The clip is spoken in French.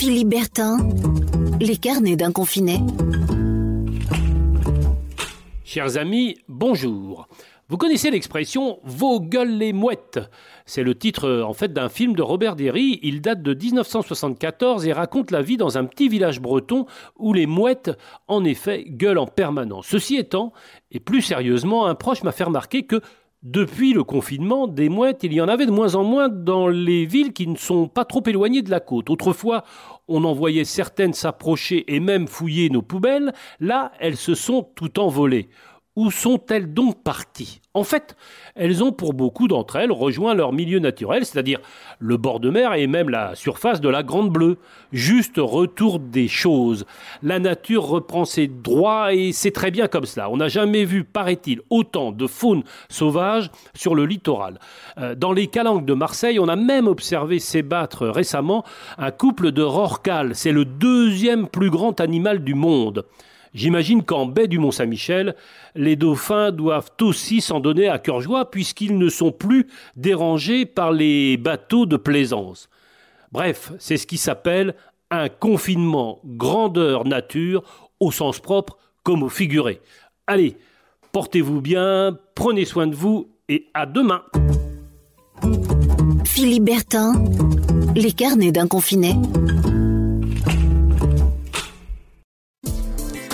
Philippe Bertin, les carnets d'un confiné. Chers amis, bonjour. Vous connaissez l'expression Vos gueules les mouettes C'est le titre en fait d'un film de Robert Derry. Il date de 1974 et raconte la vie dans un petit village breton où les mouettes, en effet, gueulent en permanence. Ceci étant, et plus sérieusement, un proche m'a fait remarquer que depuis le confinement, des mouettes, il y en avait de moins en moins dans les villes qui ne sont pas trop éloignées de la côte. Autrefois, on en voyait certaines s'approcher et même fouiller nos poubelles. Là, elles se sont tout envolées. Où sont-elles donc parties? En fait, elles ont pour beaucoup d'entre elles rejoint leur milieu naturel, c'est-à-dire le bord de mer et même la surface de la Grande Bleue. Juste retour des choses. La nature reprend ses droits et c'est très bien comme cela. On n'a jamais vu, paraît-il, autant de faune sauvage sur le littoral. Euh, dans les calanques de Marseille, on a même observé s'ébattre récemment un couple de rorquals. C'est le deuxième plus grand animal du monde. J'imagine qu'en baie du Mont-Saint-Michel, les dauphins doivent aussi s'en donner à cœur joie puisqu'ils ne sont plus dérangés par les bateaux de plaisance. Bref, c'est ce qui s'appelle un confinement grandeur nature au sens propre comme au figuré. Allez, portez-vous bien, prenez soin de vous et à demain. Philippe Bertin, les carnets d'un confiné.